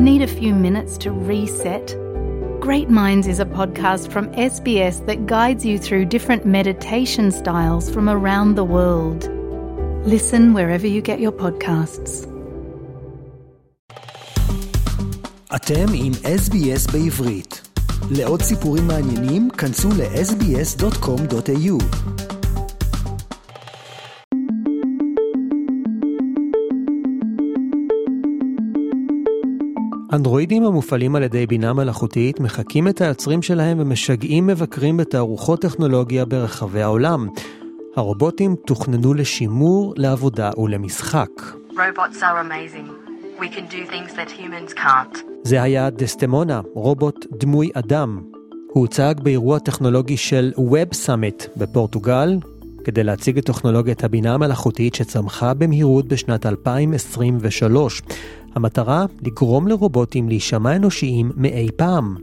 Need a few minutes to reset? Great Minds is a podcast from SBS that guides you through different meditation styles from around the world. Listen wherever you get your podcasts. אתם עם SBS בעברית. לעוד סיפורים מעניינים, כנסו ל-sbs.com.au. אנדרואידים המופעלים על ידי בינה מלאכותית מחקים את היוצרים שלהם ומשגעים מבקרים בתערוכות טכנולוגיה ברחבי העולם. הרובוטים תוכננו לשימור, לעבודה ולמשחק. זה היה דסטמונה, רובוט דמוי אדם. הוא הוצג באירוע טכנולוגי של Web Summit בפורטוגל, כדי להציג את טכנולוגיית הבינה המלאכותית שצמחה במהירות בשנת 2023. המטרה, לגרום לרובוטים להישמע אנושיים מאי פעם.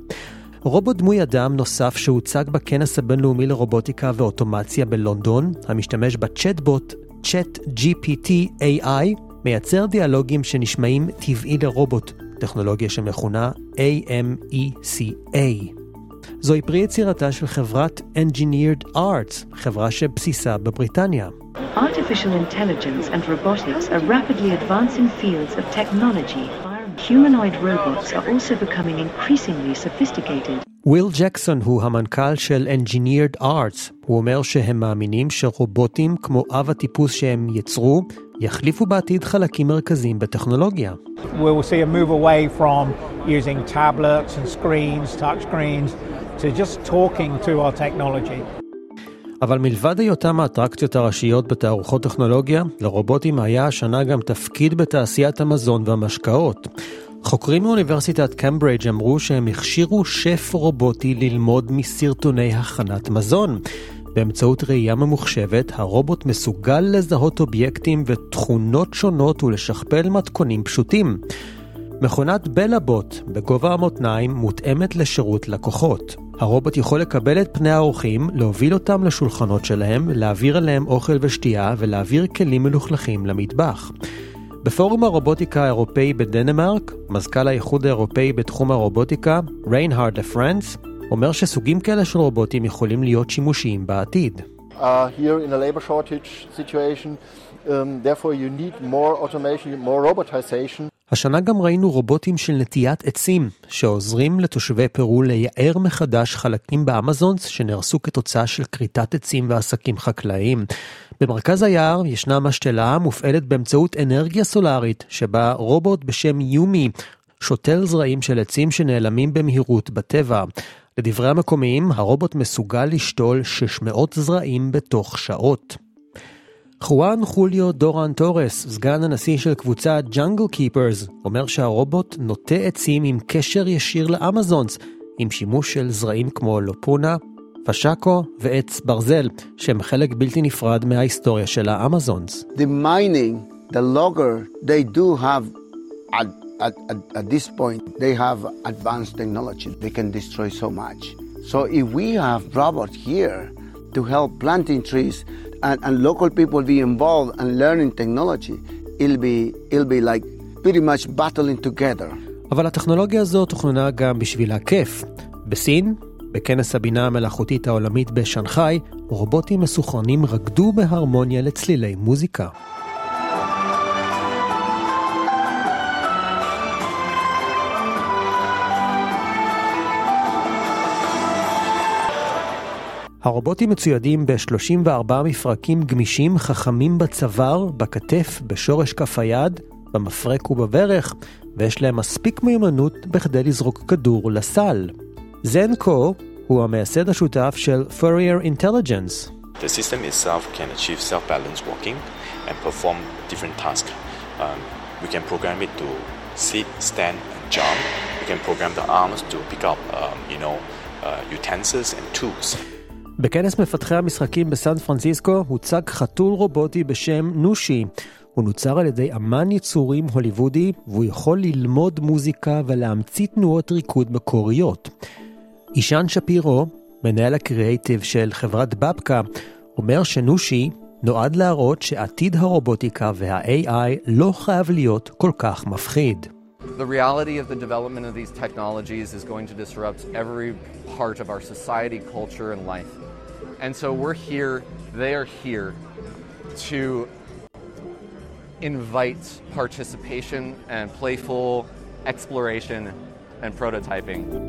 רובוט דמוי אדם נוסף שהוצג בכנס הבינלאומי לרובוטיקה ואוטומציה בלונדון, המשתמש בצ'טבוט Chat GPT AI, מייצר דיאלוגים שנשמעים טבעי לרובוט, טכנולוגיה שמכונה AMECA. זוהי פרי יצירתה של חברת Engineered Arts, חברה שבסיסה בבריטניה. Artificial intelligence and robotics are rapidly advancing fields of technology. Humanoid robots are also becoming increasingly sophisticated. וויל ג'קסון הוא המנכ"ל של Engineered Arts. הוא אומר שהם מאמינים שרובוטים כמו אב הטיפוס שהם יצרו, יחליפו בעתיד חלקים מרכזיים בטכנולוגיה. We will see a move away from using tablets and screens, touch screens, to just talking to our technology. אבל מלבד היותם האטרקציות הראשיות בתערוכות טכנולוגיה, לרובוטים היה השנה גם תפקיד בתעשיית המזון והמשקאות. חוקרים מאוניברסיטת קמברידג' אמרו שהם הכשירו שף רובוטי ללמוד מסרטוני הכנת מזון. באמצעות ראייה ממוחשבת, הרובוט מסוגל לזהות אובייקטים ותכונות שונות ולשכפל מתכונים פשוטים. מכונת בלאבוט בגובה המותניים מותאמת לשירות לקוחות. הרובוט יכול לקבל את פני האורחים, להוביל אותם לשולחנות שלהם, להעביר עליהם אוכל ושתייה ולהעביר כלים מלוכלכים למטבח. בפורום הרובוטיקה האירופאי בדנמרק, מזכ"ל האיחוד האירופאי בתחום הרובוטיקה, ריינהרד לפרנס, אומר שסוגים כאלה של רובוטים יכולים להיות שימושיים בעתיד. are here in a labor shortage situation. Um. השנה גם ראינו רובוטים של נטיית עצים, שעוזרים לתושבי פרו לייער מחדש חלקים באמזונס שנהרסו כתוצאה של כריתת עצים ועסקים חקלאיים. במרכז היער ישנה משתלה המופעלת באמצעות אנרגיה סולארית, שבה רובוט בשם יומי שותל זרעים של עצים שנעלמים במהירות בטבע. לדברי המקומיים, הרובוט מסוגל לשתול 600 זרעים בתוך שעות. חואן חוליו דורן טורס, סגן הנשיא של קבוצת Jungle Keepers, אומר שהרובוט נוטע עצים עם קשר ישיר לאמזונס, עם שימוש של זרעים כמו לופונה, פשקו ועץ ברזל, שהם חלק בלתי נפרד מההיסטוריה של האמזונס. the mining, the logger, they do have at, at, at this point they have advanced technology. They can destroy so much. So if we have robots here to help planting trees and, and local people be involved and learning technology, it'll be it'll be like pretty much battling together. אבל הטכנולוגיה הזו תוכננה גם בשביל הכיף. בסין, בכנס הבינה המלאכותית העולמית בשנגחאי, רובוטים מסוכרנים רקדו בהרמוניה לצלילי מוזיקה. הרובוטים מצוידים ב-34 מפרקים גמישים חכמים בצוואר, בכתף, בשורש כף היד, במפרק ובברך, ויש להם מספיק מיומנות בכדי לזרוק כדור לסל. זן קו הוא המייסד השותף של Fourier Intelligence. The system itself can achieve self-balanced walking and perform different tasks. Um, we can program it to sit, stand, and jump. We can program the arms to pick up, um, you know, uh, utensils and tools. בכנס מפתחי המשחקים בסן פרנסיסקו הוצג חתול רובוטי בשם נושי. הוא נוצר על ידי אמן יצורים הוליוודי, והוא יכול ללמוד מוזיקה ולהמציא תנועות ריקוד מקוריות. אישן שפירו, מנהל הקריאייטיב של חברת בבקה, אומר שנושי נועד להראות שעתיד הרובוטיקה וה-AI לא חייב להיות כל כך מפחיד. The reality of the development of these technologies is going to disrupt every part of our society, culture, and life. And so we're here, they are here to invite participation and playful exploration and prototyping.